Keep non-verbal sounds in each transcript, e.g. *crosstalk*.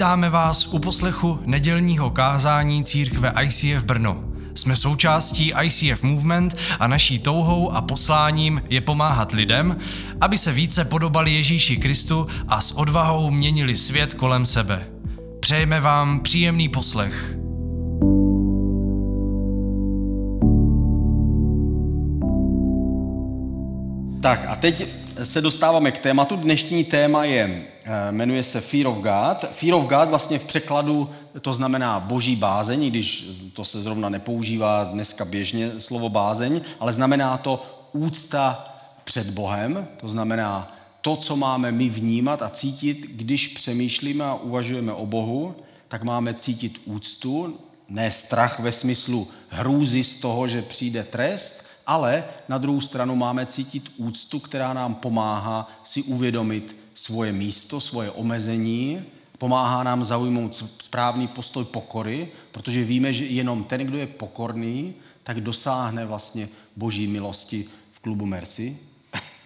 Vítáme vás u poslechu nedělního kázání církve ICF Brno. Jsme součástí ICF Movement a naší touhou a posláním je pomáhat lidem, aby se více podobali Ježíši Kristu a s odvahou měnili svět kolem sebe. Přejeme vám příjemný poslech. Tak a teď se dostáváme k tématu. Dnešní téma je, jmenuje se Fear of God. Fear of God vlastně v překladu to znamená boží bázeň, když to se zrovna nepoužívá dneska běžně slovo bázeň, ale znamená to úcta před Bohem, to znamená to, co máme my vnímat a cítit, když přemýšlíme a uvažujeme o Bohu, tak máme cítit úctu, ne strach ve smyslu hrůzy z toho, že přijde trest, ale na druhou stranu máme cítit úctu, která nám pomáhá si uvědomit svoje místo, svoje omezení, pomáhá nám zaujmout správný postoj pokory, protože víme, že jenom ten, kdo je pokorný, tak dosáhne vlastně boží milosti v klubu Mercy.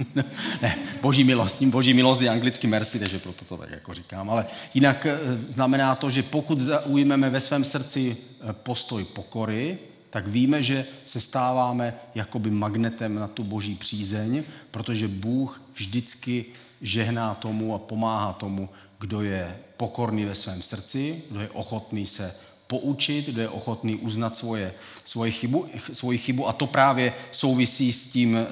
*laughs* ne, boží milost, boží milost je anglicky mercy, takže proto to tak jako říkám. Ale jinak eh, znamená to, že pokud zaujmeme ve svém srdci eh, postoj pokory, tak víme, že se stáváme jakoby magnetem na tu boží přízeň, protože Bůh vždycky žehná tomu a pomáhá tomu, kdo je pokorný ve svém srdci, kdo je ochotný se poučit, kdo je ochotný uznat svoje, svoje chybu, svoji chybu a to právě souvisí s tím, eh,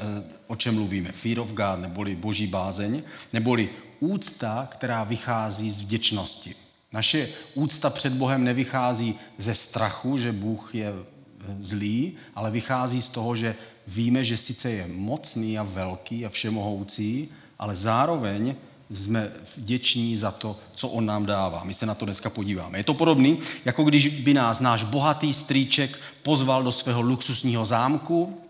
o čem mluvíme. Fear of God, neboli boží bázeň, neboli úcta, která vychází z vděčnosti. Naše úcta před Bohem nevychází ze strachu, že Bůh je zlý, ale vychází z toho, že víme, že sice je mocný a velký a všemohoucí, ale zároveň jsme vděční za to, co on nám dává. My se na to dneska podíváme. Je to podobný, jako když by nás náš bohatý strýček pozval do svého luxusního zámku,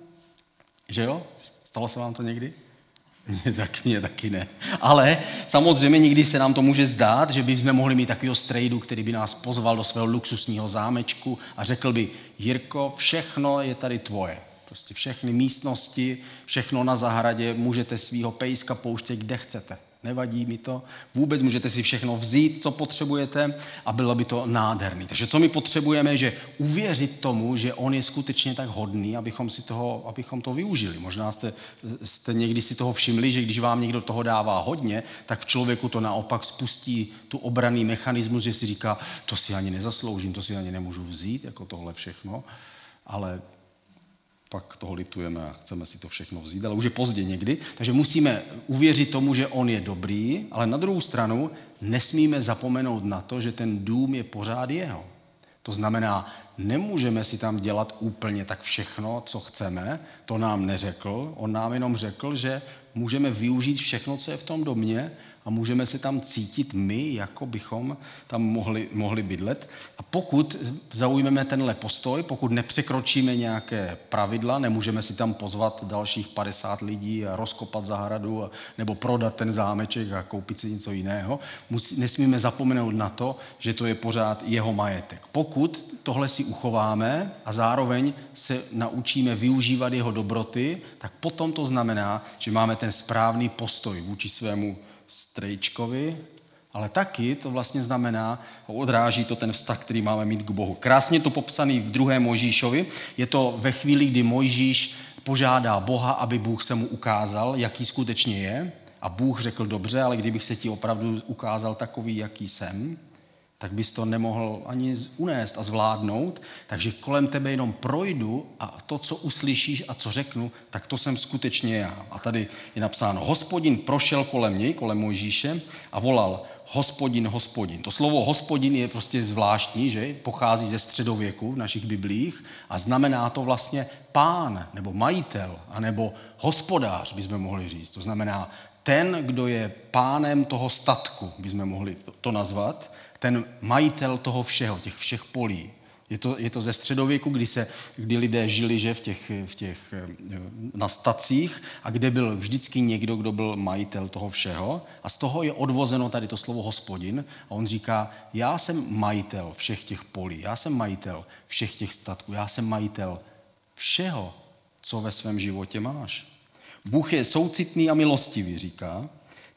že jo? Stalo se vám to někdy? *laughs* Mně tak, mě taky ne. Ale samozřejmě někdy se nám to může zdát, že bychom mohli mít takového strejdu, který by nás pozval do svého luxusního zámečku a řekl by, Jirko, všechno je tady tvoje. Prostě všechny místnosti, všechno na zahradě, můžete svýho pejska pouštět, kde chcete nevadí mi to. Vůbec můžete si všechno vzít, co potřebujete a bylo by to nádherný. Takže co my potřebujeme, že uvěřit tomu, že on je skutečně tak hodný, abychom, si toho, abychom to využili. Možná jste, jste někdy si toho všimli, že když vám někdo toho dává hodně, tak v člověku to naopak spustí tu obraný mechanismus, že si říká, to si ani nezasloužím, to si ani nemůžu vzít, jako tohle všechno. Ale pak toho litujeme a chceme si to všechno vzít, ale už je pozdě někdy. Takže musíme uvěřit tomu, že on je dobrý, ale na druhou stranu nesmíme zapomenout na to, že ten dům je pořád jeho. To znamená, nemůžeme si tam dělat úplně tak všechno, co chceme, to nám neřekl, on nám jenom řekl, že můžeme využít všechno, co je v tom domě a můžeme se tam cítit my, jako bychom tam mohli, mohli bydlet. A pokud zaujmeme tenhle postoj, pokud nepřekročíme nějaké pravidla, nemůžeme si tam pozvat dalších 50 lidí a rozkopat zahradu a, nebo prodat ten zámeček a koupit si něco jiného, musí, nesmíme zapomenout na to, že to je pořád jeho majetek. Pokud tohle si uchováme a zároveň se naučíme využívat jeho dobroty, tak potom to znamená, že máme ten správný postoj vůči svému strejčkovi, ale taky to vlastně znamená, odráží to ten vztah, který máme mít k Bohu. Krásně to popsaný v druhém Mojžíšovi. Je to ve chvíli, kdy Mojžíš požádá Boha, aby Bůh se mu ukázal, jaký skutečně je. A Bůh řekl, dobře, ale kdybych se ti opravdu ukázal takový, jaký jsem, tak bys to nemohl ani unést a zvládnout. Takže kolem tebe jenom projdu a to, co uslyšíš a co řeknu, tak to jsem skutečně já. A tady je napsáno, hospodin prošel kolem něj, kolem Mojžíše a volal, hospodin, hospodin. To slovo hospodin je prostě zvláštní, že? Pochází ze středověku v našich biblích a znamená to vlastně pán, nebo majitel, anebo hospodář, bychom mohli říct. To znamená ten, kdo je pánem toho statku, bychom mohli to, to nazvat ten majitel toho všeho, těch všech polí. Je to, je to ze středověku, kdy, se, kdy lidé žili že v těch, v těch, eh, na stacích a kde byl vždycky někdo, kdo byl majitel toho všeho. A z toho je odvozeno tady to slovo hospodin. A on říká, já jsem majitel všech těch polí, já jsem majitel všech těch statků, já jsem majitel všeho, co ve svém životě máš. Bůh je soucitný a milostivý, říká,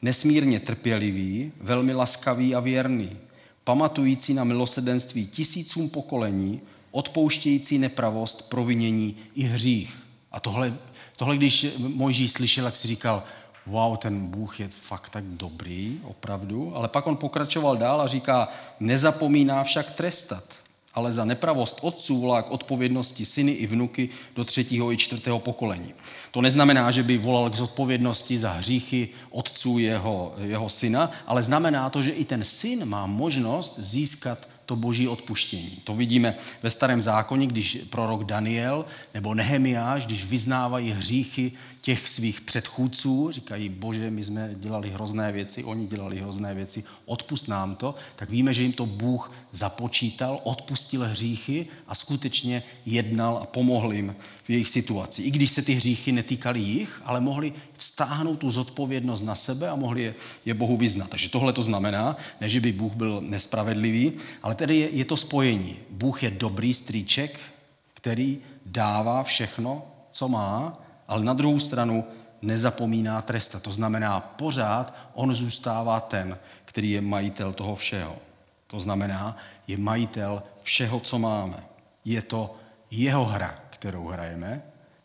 nesmírně trpělivý, velmi laskavý a věrný pamatující na milosedenství tisícům pokolení, odpouštějící nepravost, provinění i hřích. A tohle, tohle když Mojžíš slyšel, jak si říkal, wow, ten Bůh je fakt tak dobrý, opravdu. Ale pak on pokračoval dál a říká, nezapomíná však trestat, ale za nepravost otců volá k odpovědnosti syny i vnuky do třetího i čtvrtého pokolení. To neznamená, že by volal k zodpovědnosti za hříchy otců jeho, jeho syna, ale znamená to, že i ten syn má možnost získat to boží odpuštění. To vidíme ve starém zákoně, když prorok Daniel nebo Nehemiáš, když vyznávají hříchy těch svých předchůdců, říkají, bože, my jsme dělali hrozné věci, oni dělali hrozné věci, odpust nám to, tak víme, že jim to Bůh započítal, odpustil hříchy a skutečně jednal a pomohl jim v jejich situaci. I když se ty hříchy netýkaly jich, ale mohli vztáhnout tu zodpovědnost na sebe a mohli je, je Bohu vyznat. Takže tohle to znamená, ne, že by Bůh byl nespravedlivý, ale tedy je, je to spojení. Bůh je dobrý strýček, který dává všechno, co má, ale na druhou stranu nezapomíná trestat. To znamená, pořád on zůstává ten, který je majitel toho všeho. To znamená, je majitel všeho, co máme. Je to jeho hra, kterou hrajeme,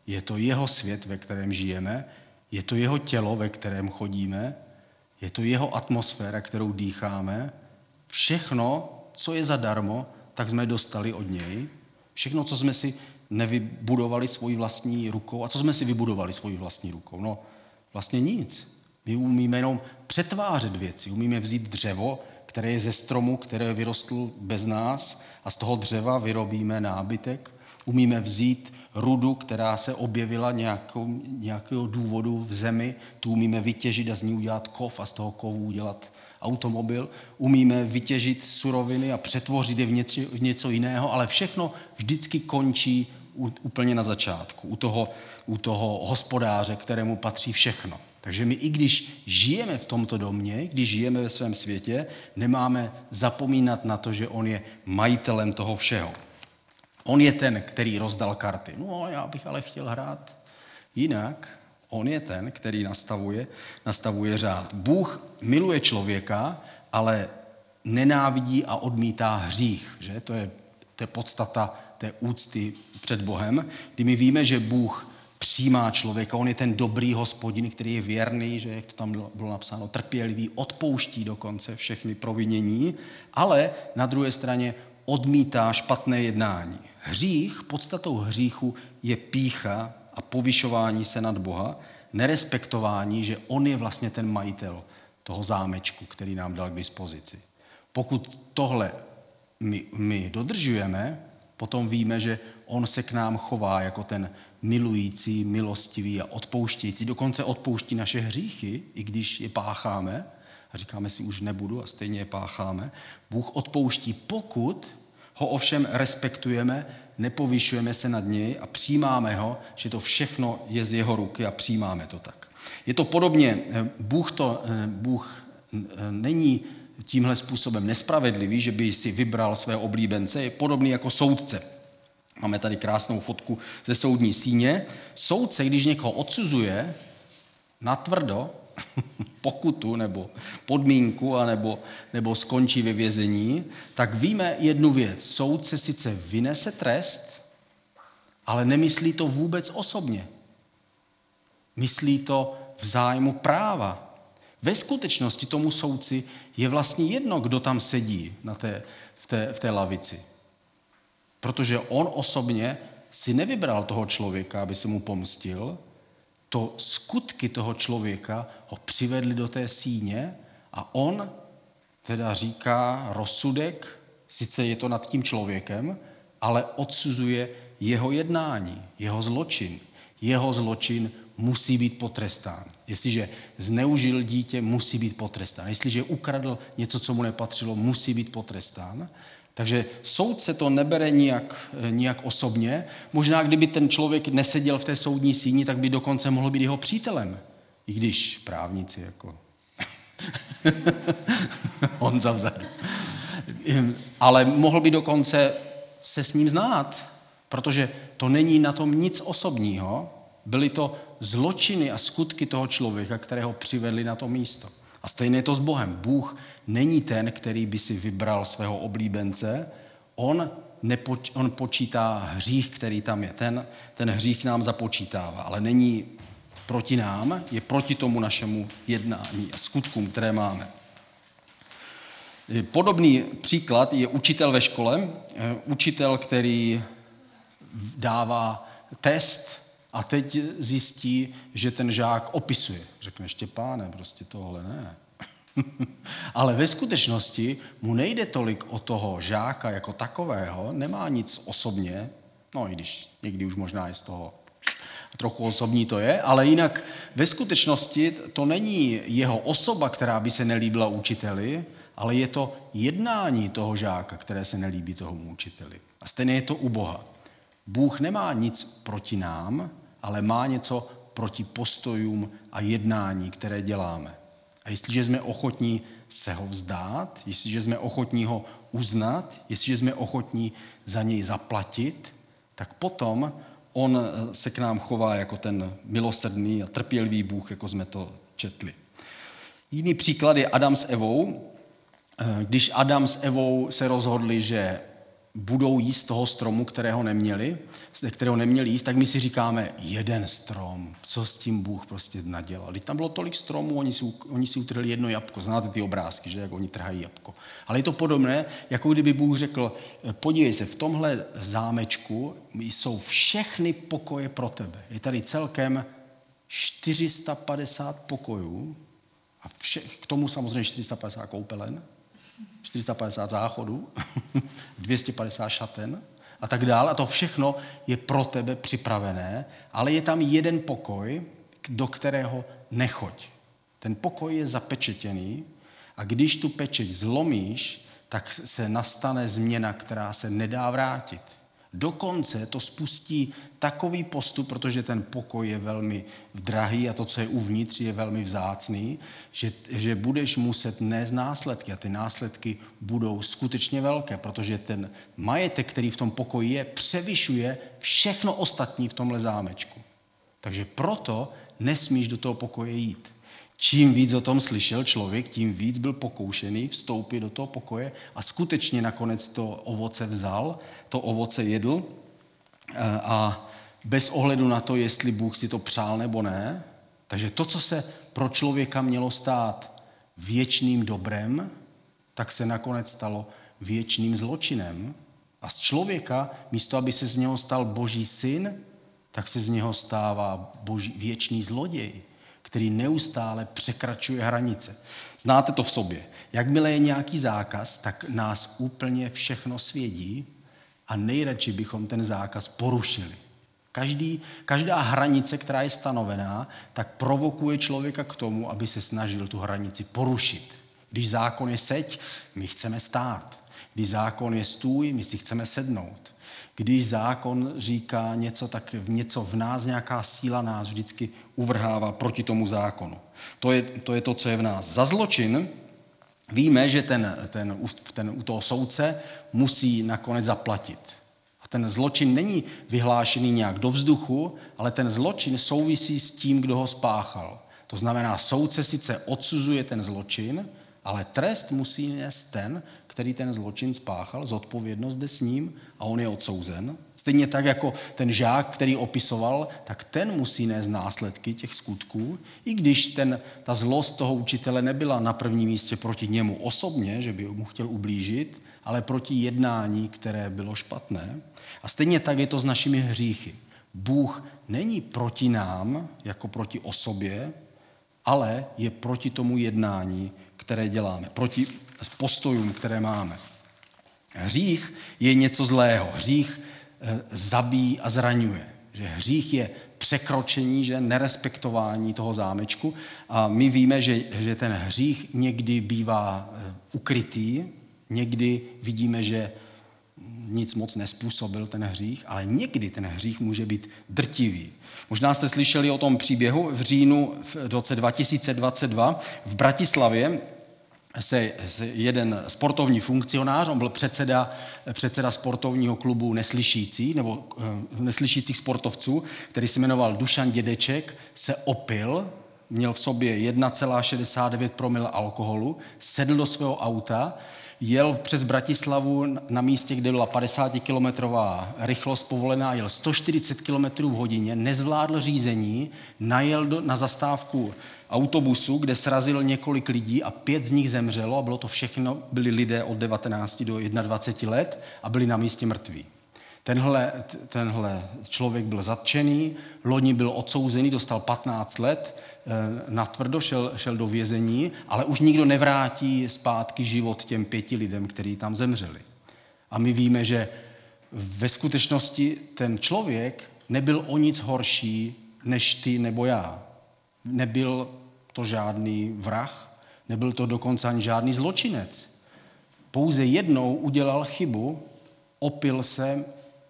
je to jeho svět, ve kterém žijeme, je to jeho tělo, ve kterém chodíme, je to jeho atmosféra, kterou dýcháme. Všechno, co je zadarmo, tak jsme dostali od něj. Všechno, co jsme si nevybudovali svoji vlastní rukou. A co jsme si vybudovali svoji vlastní rukou? No, vlastně nic. My umíme jenom přetvářet věci. Umíme vzít dřevo, které je ze stromu, které vyrostl bez nás a z toho dřeva vyrobíme nábytek. Umíme vzít rudu, která se objevila nějakou, nějakého důvodu v zemi, tu umíme vytěžit a z ní udělat kov a z toho kovu udělat automobil. Umíme vytěžit suroviny a přetvořit je v něco, v něco jiného, ale všechno vždycky končí úplně na začátku, u toho, u toho hospodáře, kterému patří všechno. Takže my i když žijeme v tomto domě, když žijeme ve svém světě, nemáme zapomínat na to, že on je majitelem toho všeho. On je ten, který rozdal karty. No, já bych ale chtěl hrát jinak. On je ten, který nastavuje, nastavuje řád. Bůh miluje člověka, ale nenávidí a odmítá hřích. Že? To, je, to je podstata té úcty před Bohem, kdy my víme, že Bůh přijímá člověka, on je ten dobrý hospodin, který je věrný, že jak to tam bylo napsáno, trpělivý, odpouští dokonce všechny provinění, ale na druhé straně odmítá špatné jednání. Hřích, podstatou hříchu je pícha a povyšování se nad Boha, nerespektování, že on je vlastně ten majitel toho zámečku, který nám dal k dispozici. Pokud tohle my, my dodržujeme, potom víme, že on se k nám chová jako ten milující, milostivý a odpouštějící. Dokonce odpouští naše hříchy, i když je pácháme a říkáme si, už nebudu a stejně je pácháme. Bůh odpouští, pokud ho ovšem respektujeme, nepovyšujeme se nad něj a přijímáme ho, že to všechno je z jeho ruky a přijímáme to tak. Je to podobně, Bůh, to, Bůh není tímhle způsobem nespravedlivý, že by si vybral své oblíbence, je podobný jako soudce. Máme tady krásnou fotku ze soudní síně. Soudce, když někoho odsuzuje natvrdo, *laughs* pokutu nebo podmínku, anebo, nebo skončí ve vězení, tak víme jednu věc. Soudce sice vynese trest, ale nemyslí to vůbec osobně. Myslí to v zájmu práva. Ve skutečnosti tomu soudci je vlastně jedno, kdo tam sedí na té, v, té, v té lavici. Protože on osobně si nevybral toho člověka, aby se mu pomstil, to skutky toho člověka ho přivedly do té síně a on teda říká rozsudek, sice je to nad tím člověkem, ale odsuzuje jeho jednání, jeho zločin. Jeho zločin musí být potrestán. Jestliže zneužil dítě, musí být potrestán. Jestliže ukradl něco, co mu nepatřilo, musí být potrestán. Takže soudce to nebere nijak, nijak osobně. Možná, kdyby ten člověk neseděl v té soudní síni, tak by dokonce mohl být jeho přítelem. I když právníci jako... *laughs* On zavzadu. Ale mohl by dokonce se s ním znát, protože to není na tom nic osobního, byly to zločiny a skutky toho člověka, které ho přivedly na to místo. A stejně je to s Bohem. Bůh není ten, který by si vybral svého oblíbence, on, nepoč, on počítá hřích, který tam je. Ten, ten hřích nám započítává, ale není proti nám, je proti tomu našemu jednání a skutkům, které máme. Podobný příklad je učitel ve škole. Učitel, který dává test a teď zjistí, že ten žák opisuje. Řekne, Štěpáne, prostě tohle ne. *laughs* Ale ve skutečnosti mu nejde tolik o toho žáka jako takového, nemá nic osobně, no i když někdy už možná je z toho trochu osobní to je, ale jinak ve skutečnosti to není jeho osoba, která by se nelíbila učiteli, ale je to jednání toho žáka, které se nelíbí tomu učiteli. A stejně je to u Boha. Bůh nemá nic proti nám, ale má něco proti postojům a jednání, které děláme. A jestliže jsme ochotní se ho vzdát, jestliže jsme ochotní ho uznat, jestliže jsme ochotní za něj zaplatit, tak potom on se k nám chová jako ten milosrdný a trpělivý Bůh, jako jsme to četli. Jiný příklad je Adam s Evou. Když Adam s Evou se rozhodli, že budou jíst toho stromu, kterého neměli, kterého neměli jíst, tak my si říkáme, jeden strom, co s tím Bůh prostě nadělal. Když tam bylo tolik stromů, oni si, oni si utrhli jedno jabko. Znáte ty obrázky, že jak oni trhají jabko. Ale je to podobné, jako kdyby Bůh řekl, podívej se, v tomhle zámečku jsou všechny pokoje pro tebe. Je tady celkem 450 pokojů a vše, k tomu samozřejmě 450 koupelen, 450 záchodů, *laughs* 250 šaten a tak dále. A to všechno je pro tebe připravené, ale je tam jeden pokoj, do kterého nechoď. Ten pokoj je zapečetěný a když tu pečeť zlomíš, tak se nastane změna, která se nedá vrátit. Dokonce to spustí takový postup, protože ten pokoj je velmi drahý a to, co je uvnitř, je velmi vzácný, že, že budeš muset nést následky a ty následky budou skutečně velké, protože ten majetek, který v tom pokoji je, převyšuje všechno ostatní v tomhle zámečku. Takže proto nesmíš do toho pokoje jít. Čím víc o tom slyšel člověk, tím víc byl pokoušený vstoupit do toho pokoje a skutečně nakonec to ovoce vzal, to ovoce jedl a bez ohledu na to, jestli Bůh si to přál nebo ne. Takže to, co se pro člověka mělo stát věčným dobrem, tak se nakonec stalo věčným zločinem. A z člověka, místo aby se z něho stal boží syn, tak se z něho stává boží, věčný zloděj který neustále překračuje hranice. Znáte to v sobě. Jakmile je nějaký zákaz, tak nás úplně všechno svědí a nejradši bychom ten zákaz porušili. Každý, každá hranice, která je stanovená, tak provokuje člověka k tomu, aby se snažil tu hranici porušit. Když zákon je seď, my chceme stát. Když zákon je stůj, my si chceme sednout. Když zákon říká něco, tak něco v nás, nějaká síla nás vždycky uvrhává proti tomu zákonu. To je, to je to, co je v nás. Za zločin víme, že ten, ten, ten, u toho soudce musí nakonec zaplatit. A ten zločin není vyhlášený nějak do vzduchu, ale ten zločin souvisí s tím, kdo ho spáchal. To znamená, soudce sice odsuzuje ten zločin, ale trest musí nést ten, který ten zločin spáchal, zodpovědnost jde s ním a on je odsouzen. Stejně tak jako ten žák, který opisoval, tak ten musí nést následky těch skutků, i když ten, ta zlost toho učitele nebyla na prvním místě proti němu osobně, že by mu chtěl ublížit, ale proti jednání, které bylo špatné. A stejně tak je to s našimi hříchy. Bůh není proti nám, jako proti osobě, ale je proti tomu jednání, které děláme, proti postojům, které máme. Hřích je něco zlého. Hřích eh, zabíjí a zraňuje. Že hřích je překročení, že nerespektování toho zámečku. A my víme, že, že ten hřích někdy bývá eh, ukrytý, někdy vidíme, že nic moc nespůsobil ten hřích, ale někdy ten hřích může být drtivý. Možná jste slyšeli o tom příběhu v říjnu v roce 2022 v Bratislavě se, se jeden sportovní funkcionář, on byl předseda, předseda sportovního klubu neslyšící, nebo uh, neslyšících sportovců, který se jmenoval Dušan Dědeček, se opil měl v sobě 1,69 promil alkoholu, sedl do svého auta, jel přes Bratislavu na místě, kde byla 50-kilometrová rychlost povolená, jel 140 km v hodině, nezvládl řízení, najel do, na zastávku autobusu, kde srazil několik lidí a pět z nich zemřelo a bylo to všechno, byli lidé od 19 do 21 let a byli na místě mrtví. Tenhle, tenhle člověk byl zatčený, loni byl odsouzený, dostal 15 let, eh, na tvrdo šel, šel do vězení, ale už nikdo nevrátí zpátky život těm pěti lidem, kteří tam zemřeli. A my víme, že ve skutečnosti ten člověk nebyl o nic horší než ty nebo já. Nebyl to žádný vrah, nebyl to dokonce ani žádný zločinec. Pouze jednou udělal chybu, opil se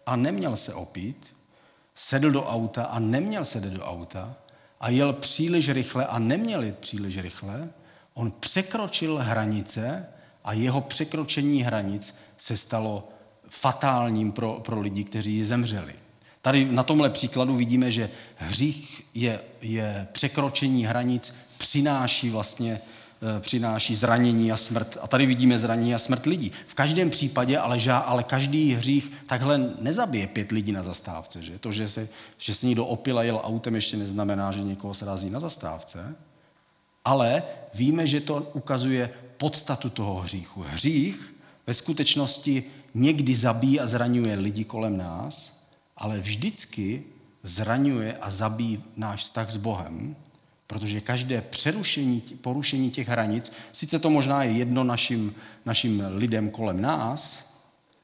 a neměl se opít, sedl do auta a neměl sedět do auta a jel příliš rychle a neměl jít příliš rychle, on překročil hranice a jeho překročení hranic se stalo fatálním pro, pro lidi, kteří zemřeli. Tady na tomhle příkladu vidíme, že hřích je, je překročení hranic, přináší vlastně přináší zranění a smrt. A tady vidíme zranění a smrt lidí. V každém případě, ale, ža, ale každý hřích takhle nezabije pět lidí na zastávce. Že? To, že se, že se někdo opil a jel autem, ještě neznamená, že někoho srazí na zastávce. Ale víme, že to ukazuje podstatu toho hříchu. Hřích ve skutečnosti někdy zabíjí a zraňuje lidi kolem nás, ale vždycky zraňuje a zabíjí náš vztah s Bohem, Protože každé přerušení, porušení těch hranic, sice to možná je jedno našim, našim lidem kolem nás,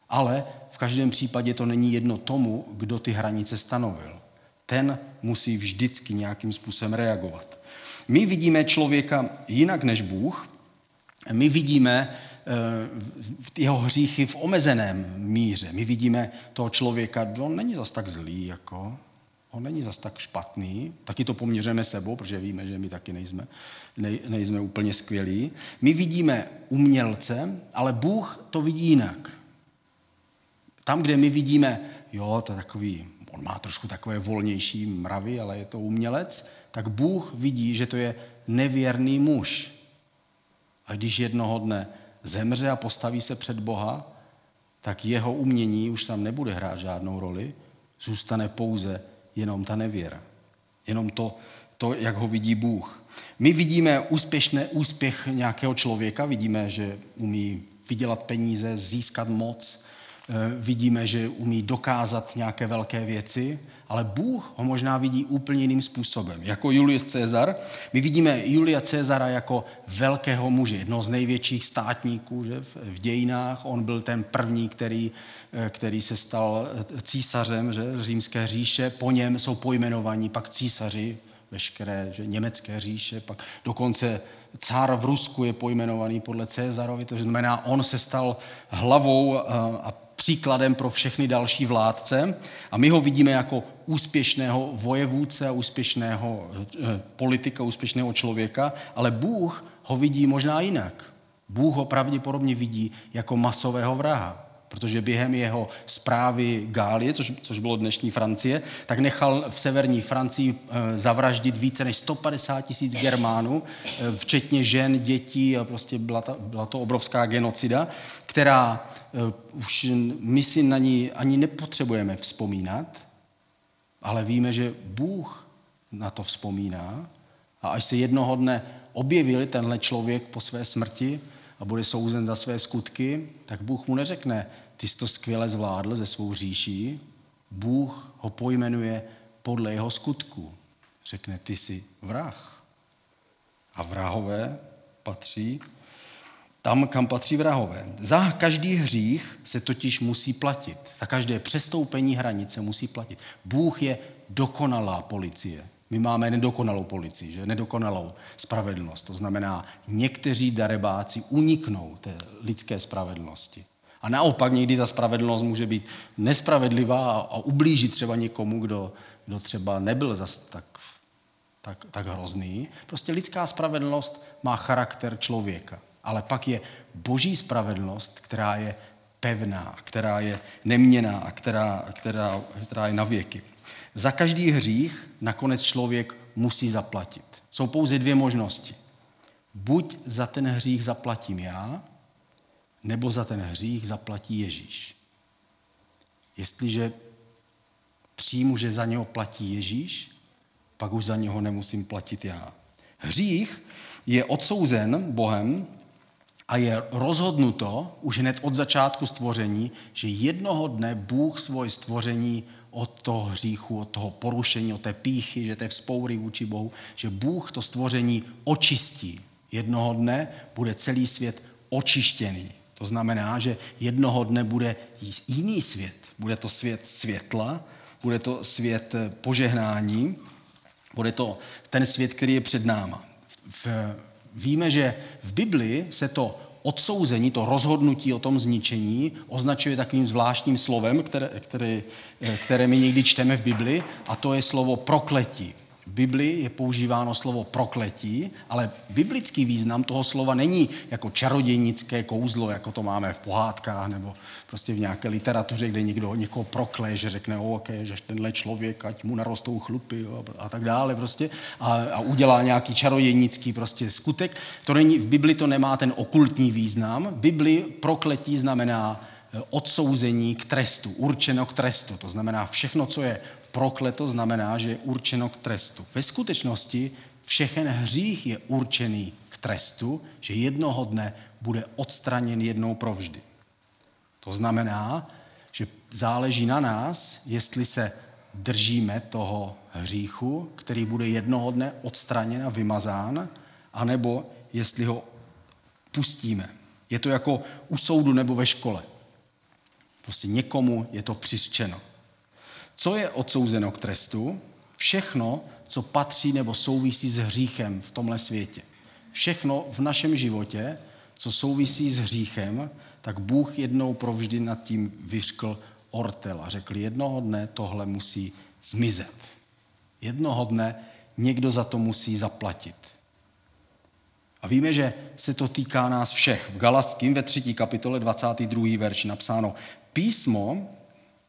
ale v každém případě to není jedno tomu, kdo ty hranice stanovil. Ten musí vždycky nějakým způsobem reagovat. My vidíme člověka jinak než Bůh. My vidíme eh, jeho hříchy v omezeném míře. My vidíme toho člověka, on není zas tak zlý, jako, on není zas tak špatný, taky to poměřujeme sebou, protože víme, že my taky nejsme, nej, nejsme úplně skvělí. My vidíme umělce, ale Bůh to vidí jinak. Tam, kde my vidíme, jo, to je takový, on má trošku takové volnější mravy, ale je to umělec, tak Bůh vidí, že to je nevěrný muž. A když jednoho dne zemře a postaví se před Boha, tak jeho umění už tam nebude hrát žádnou roli, zůstane pouze jenom ta nevěra. Jenom to, to, jak ho vidí Bůh. My vidíme úspěšné, úspěch nějakého člověka, vidíme, že umí vydělat peníze, získat moc, eh, vidíme, že umí dokázat nějaké velké věci, ale Bůh ho možná vidí úplně jiným způsobem. Jako Julius Caesar, my vidíme Julia Cezara jako velkého muže, jednoho z největších státníků že, v dějinách. On byl ten první, který, eh, který se stal eh, císařem že, římské říše. Po něm jsou pojmenovaní pak císaři veškeré že, německé říše, pak dokonce cár v Rusku je pojmenovaný podle Cezarovi, to znamená, on se stal hlavou eh, a příkladem pro všechny další vládce a my ho vidíme jako úspěšného vojevůdce úspěšného eh, politika, úspěšného člověka, ale Bůh ho vidí možná jinak. Bůh ho pravděpodobně vidí jako masového vraha, protože během jeho zprávy Gálie, což, což bylo dnešní Francie, tak nechal v severní Francii eh, zavraždit více než 150 tisíc Germánů, eh, včetně žen, dětí a prostě byla, ta, byla to obrovská genocida, která už my si na ní ani nepotřebujeme vzpomínat, ale víme, že Bůh na to vzpomíná. A až se jednoho dne objevil tenhle člověk po své smrti a bude souzen za své skutky, tak Bůh mu neřekne, ty jsi to skvěle zvládl ze svou říší, Bůh ho pojmenuje podle jeho skutku. Řekne, ty jsi vrah. A vrahové patří tam, kam patří vrahové. Za každý hřích se totiž musí platit. Za každé přestoupení hranice musí platit. Bůh je dokonalá policie. My máme nedokonalou policii, že? nedokonalou spravedlnost. To znamená, někteří darebáci uniknou té lidské spravedlnosti. A naopak někdy ta spravedlnost může být nespravedlivá a, a ublížit třeba někomu, kdo, kdo třeba nebyl zas tak, tak, tak hrozný. Prostě lidská spravedlnost má charakter člověka ale pak je boží spravedlnost, která je pevná, která je neměná a která, která, která je na věky. Za každý hřích nakonec člověk musí zaplatit. Jsou pouze dvě možnosti. Buď za ten hřích zaplatím já, nebo za ten hřích zaplatí Ježíš. Jestliže přijmu, že za něho platí Ježíš, pak už za něho nemusím platit já. Hřích je odsouzen Bohem a je rozhodnuto už hned od začátku stvoření, že jednoho dne Bůh svoje stvoření od toho hříchu, od toho porušení, od té píchy, že to je vzpoury vůči Bohu, že Bůh to stvoření očistí. Jednoho dne bude celý svět očištěný. To znamená, že jednoho dne bude jiný svět. Bude to svět světla, bude to svět požehnání, bude to ten svět, který je před náma. V, víme, že v Biblii se to odsouzení, to rozhodnutí o tom zničení označuje takovým zvláštním slovem, které, které, které my někdy čteme v Bibli, a to je slovo prokletí. V Biblii je používáno slovo prokletí, ale biblický význam toho slova není jako čarodějnické kouzlo, jako to máme v pohádkách nebo prostě v nějaké literatuře, kde někdo někoho prokle, že řekne, o, okay, že tenhle člověk, ať mu narostou chlupy jo, a tak dále prostě a, a udělá nějaký čarodějnický prostě skutek. To není, v Bibli to nemá ten okultní význam. Bibli prokletí znamená eh, odsouzení k trestu, určeno k trestu. To znamená všechno, co je prokleto znamená, že je určeno k trestu. Ve skutečnosti všechen hřích je určený k trestu, že jednoho dne bude odstraněn jednou provždy. To znamená, že záleží na nás, jestli se držíme toho hříchu, který bude jednoho dne odstraněn a vymazán, anebo jestli ho pustíme. Je to jako u soudu nebo ve škole. Prostě někomu je to přiřčeno. Co je odsouzeno k trestu? Všechno, co patří nebo souvisí s hříchem v tomhle světě. Všechno v našem životě, co souvisí s hříchem, tak Bůh jednou provždy nad tím vyřkl ortel a řekl, jednoho dne tohle musí zmizet. Jednoho dne někdo za to musí zaplatit. A víme, že se to týká nás všech. V Galastským ve třetí kapitole 22. verš napsáno, písmo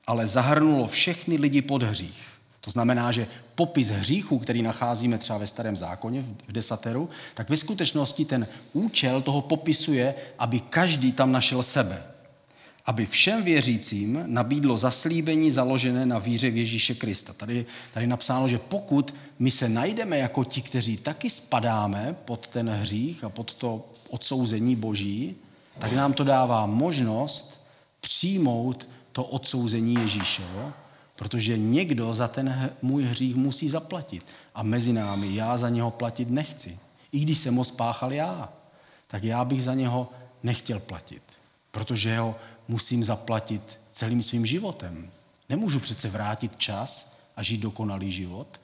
ale zahrnulo všechny lidi pod hřích. To znamená, že popis hříchu, který nacházíme třeba ve starém zákoně, v desateru, tak ve skutečnosti ten účel toho popisu je, aby každý tam našel sebe. Aby všem věřícím nabídlo zaslíbení založené na víře v Ježíše Krista. Tady, tady napsáno, že pokud my se najdeme jako ti, kteří taky spadáme pod ten hřích a pod to odsouzení Boží, tak nám to dává možnost přijmout to odsouzení Ježíše, jo? protože někdo za ten můj hřích musí zaplatit. A mezi námi já za něho platit nechci. I když jsem ho spáchal já, tak já bych za něho nechtěl platit, protože ho musím zaplatit celým svým životem. Nemůžu přece vrátit čas a žít dokonalý život.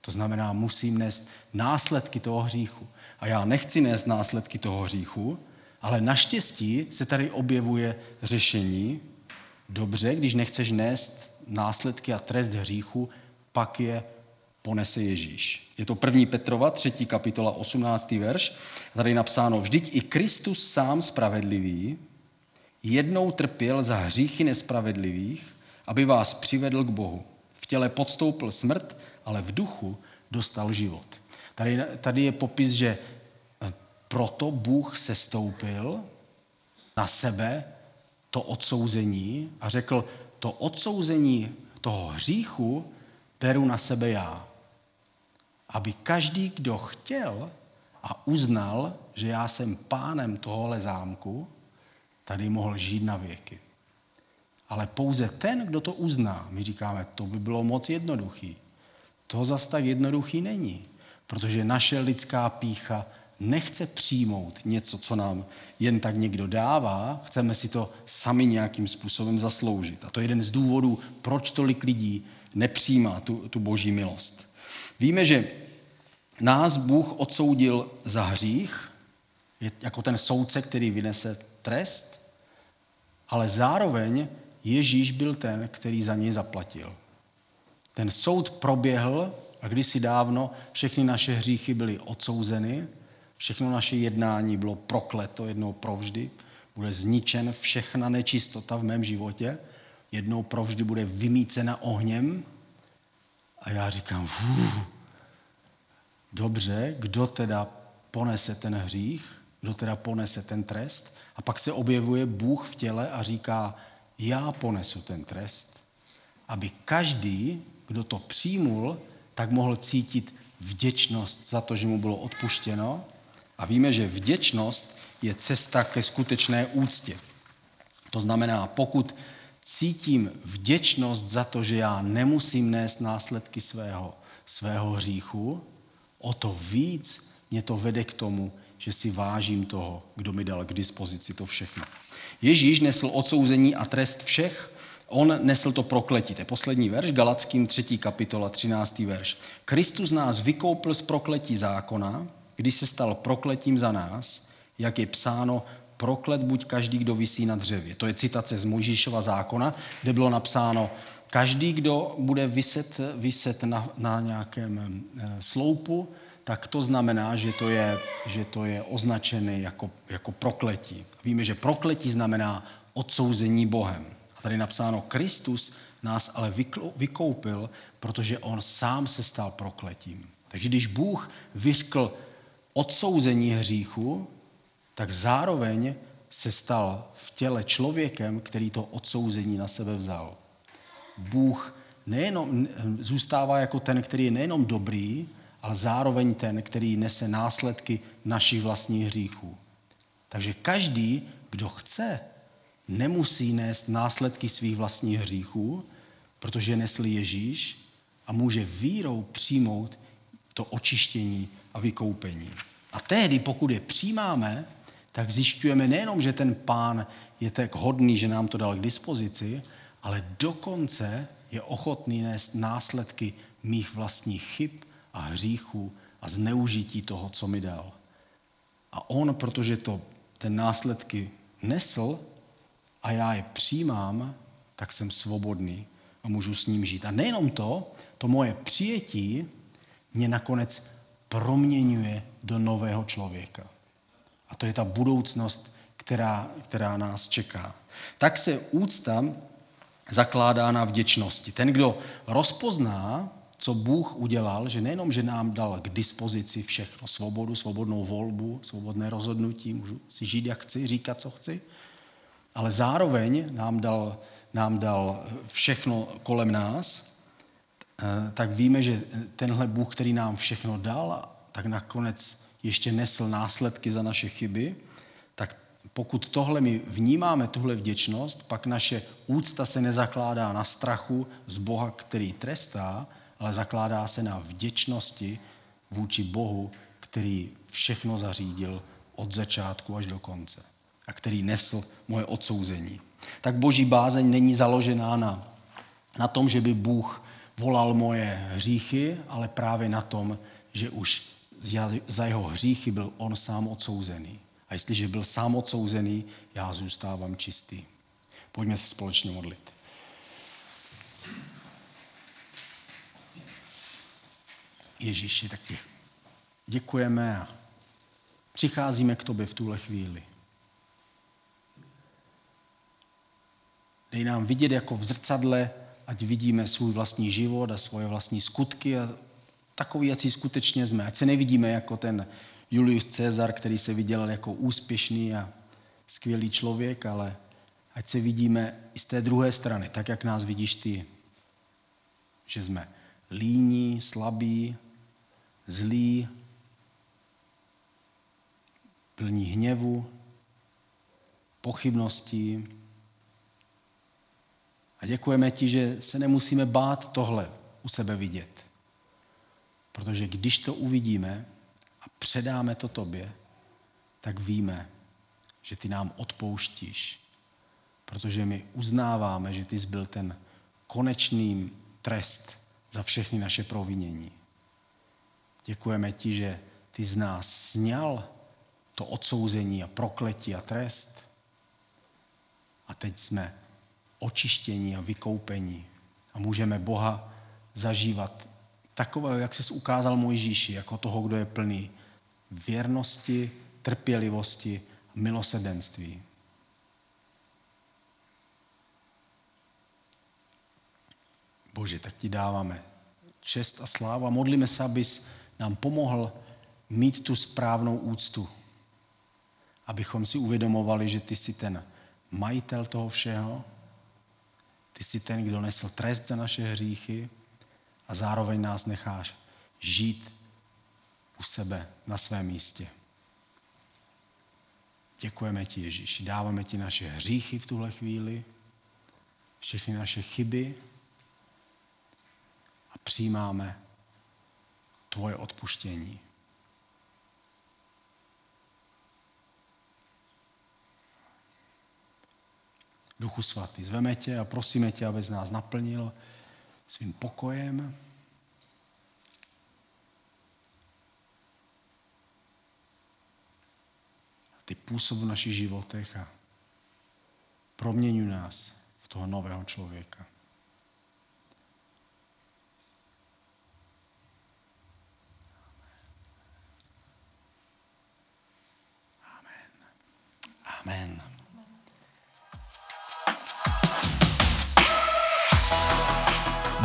To znamená, musím nést následky toho hříchu. A já nechci nést následky toho hříchu, ale naštěstí se tady objevuje řešení, dobře, když nechceš nést následky a trest hříchu, pak je ponese Ježíš. Je to 1. Petrova, 3. kapitola, 18. verš. Tady je napsáno, vždyť i Kristus sám spravedlivý jednou trpěl za hříchy nespravedlivých, aby vás přivedl k Bohu. V těle podstoupil smrt, ale v duchu dostal život. Tady, tady je popis, že proto Bůh se stoupil na sebe to odsouzení a řekl, to odsouzení toho hříchu beru na sebe já. Aby každý, kdo chtěl a uznal, že já jsem pánem tohohle zámku, tady mohl žít na věky. Ale pouze ten, kdo to uzná, my říkáme, to by bylo moc jednoduchý. To zas tak jednoduchý není, protože naše lidská pícha nechce přijmout něco, co nám jen tak někdo dává, chceme si to sami nějakým způsobem zasloužit. A to je jeden z důvodů, proč tolik lidí nepřijímá tu, tu boží milost. Víme, že nás Bůh odsoudil za hřích, jako ten soudce, který vynese trest, ale zároveň Ježíš byl ten, který za něj zaplatil. Ten soud proběhl a kdysi dávno všechny naše hříchy byly odsouzeny Všechno naše jednání bylo prokleto jednou provždy. Bude zničen všechna nečistota v mém životě. Jednou provždy bude vymícena ohněm. A já říkám, fů, dobře, kdo teda ponese ten hřích, kdo teda ponese ten trest. A pak se objevuje Bůh v těle a říká, já ponesu ten trest, aby každý, kdo to přijmul, tak mohl cítit vděčnost za to, že mu bylo odpuštěno. A víme, že vděčnost je cesta ke skutečné úctě. To znamená, pokud cítím vděčnost za to, že já nemusím nést následky svého, svého hříchu, o to víc mě to vede k tomu, že si vážím toho, kdo mi dal k dispozici to všechno. Ježíš nesl odsouzení a trest všech, on nesl to prokletí. To je poslední verš, Galackým 3. kapitola, 13. verš. Kristus nás vykoupil z prokletí zákona, když se stal prokletím za nás, jak je psáno, proklet buď každý, kdo visí na dřevě. To je citace z Mojžíšova zákona, kde bylo napsáno, každý, kdo bude vyset, vyset na, na nějakém eh, sloupu, tak to znamená, že to je, že to je označené jako, jako prokletí. Víme, že prokletí znamená odsouzení Bohem. A tady napsáno, Kristus nás ale vykoupil, protože on sám se stal prokletím. Takže když Bůh vyřkl odsouzení hříchu, tak zároveň se stal v těle člověkem, který to odsouzení na sebe vzal. Bůh nejenom, zůstává jako ten, který je nejenom dobrý, ale zároveň ten, který nese následky našich vlastních hříchů. Takže každý, kdo chce, nemusí nést následky svých vlastních hříchů, protože nesl Ježíš a může vírou přijmout to očištění a vykoupení. A tehdy, pokud je přijímáme, tak zjišťujeme nejenom, že ten pán je tak hodný, že nám to dal k dispozici, ale dokonce je ochotný nést následky mých vlastních chyb a hříchů a zneužití toho, co mi dal. A on, protože to ten následky nesl a já je přijímám, tak jsem svobodný a můžu s ním žít. A nejenom to, to moje přijetí mě nakonec proměňuje do nového člověka. A to je ta budoucnost, která, která nás čeká. Tak se úcta zakládá na vděčnosti. Ten, kdo rozpozná, co Bůh udělal, že nejenom, že nám dal k dispozici všechno, svobodu, svobodnou volbu, svobodné rozhodnutí, můžu si žít, jak chci, říkat, co chci, ale zároveň nám dal, nám dal všechno kolem nás, tak víme, že tenhle Bůh, který nám všechno dal, tak nakonec ještě nesl následky za naše chyby, tak pokud tohle my vnímáme, tuhle vděčnost, pak naše úcta se nezakládá na strachu z Boha, který trestá, ale zakládá se na vděčnosti vůči Bohu, který všechno zařídil od začátku až do konce a který nesl moje odsouzení. Tak boží bázeň není založená na, na tom, že by Bůh volal moje hříchy, ale právě na tom, že už za jeho hříchy byl on sám odsouzený. A jestliže byl sám odsouzený, já zůstávám čistý. Pojďme se společně modlit. Ježíši, tak ti děkujeme a přicházíme k tobě v tuhle chvíli. Dej nám vidět jako v zrcadle, ať vidíme svůj vlastní život a svoje vlastní skutky a takový, si skutečně jsme. Ať se nevidíme jako ten Julius Caesar, který se viděl jako úspěšný a skvělý člověk, ale ať se vidíme i z té druhé strany, tak jak nás vidíš ty. Že jsme líní, slabí, zlí, plní hněvu, pochybností. A děkujeme ti, že se nemusíme bát tohle u sebe vidět. Protože když to uvidíme a předáme to tobě, tak víme, že ty nám odpouštíš. Protože my uznáváme, že ty jsi byl ten konečný trest za všechny naše provinění. Děkujeme ti, že ty z nás sněl to odsouzení a prokletí a trest. A teď jsme očištění a vykoupení a můžeme Boha zažívat takového, jak se ukázal Mojžíši, jako toho, kdo je plný věrnosti, trpělivosti, milosedenství. Bože, tak ti dáváme čest a sláva. Modlíme se, abys nám pomohl mít tu správnou úctu. Abychom si uvědomovali, že ty jsi ten majitel toho všeho, ty jsi ten, kdo nesl trest za naše hříchy a zároveň nás necháš žít u sebe na svém místě. Děkujeme ti, Ježíši. Dáváme ti naše hříchy v tuhle chvíli, všechny naše chyby a přijímáme tvoje odpuštění. Duchu svatý, zveme tě a prosíme tě, aby z nás naplnil svým pokojem, ty působ v našich životech a proměňuj nás v toho nového člověka. Amen. Amen.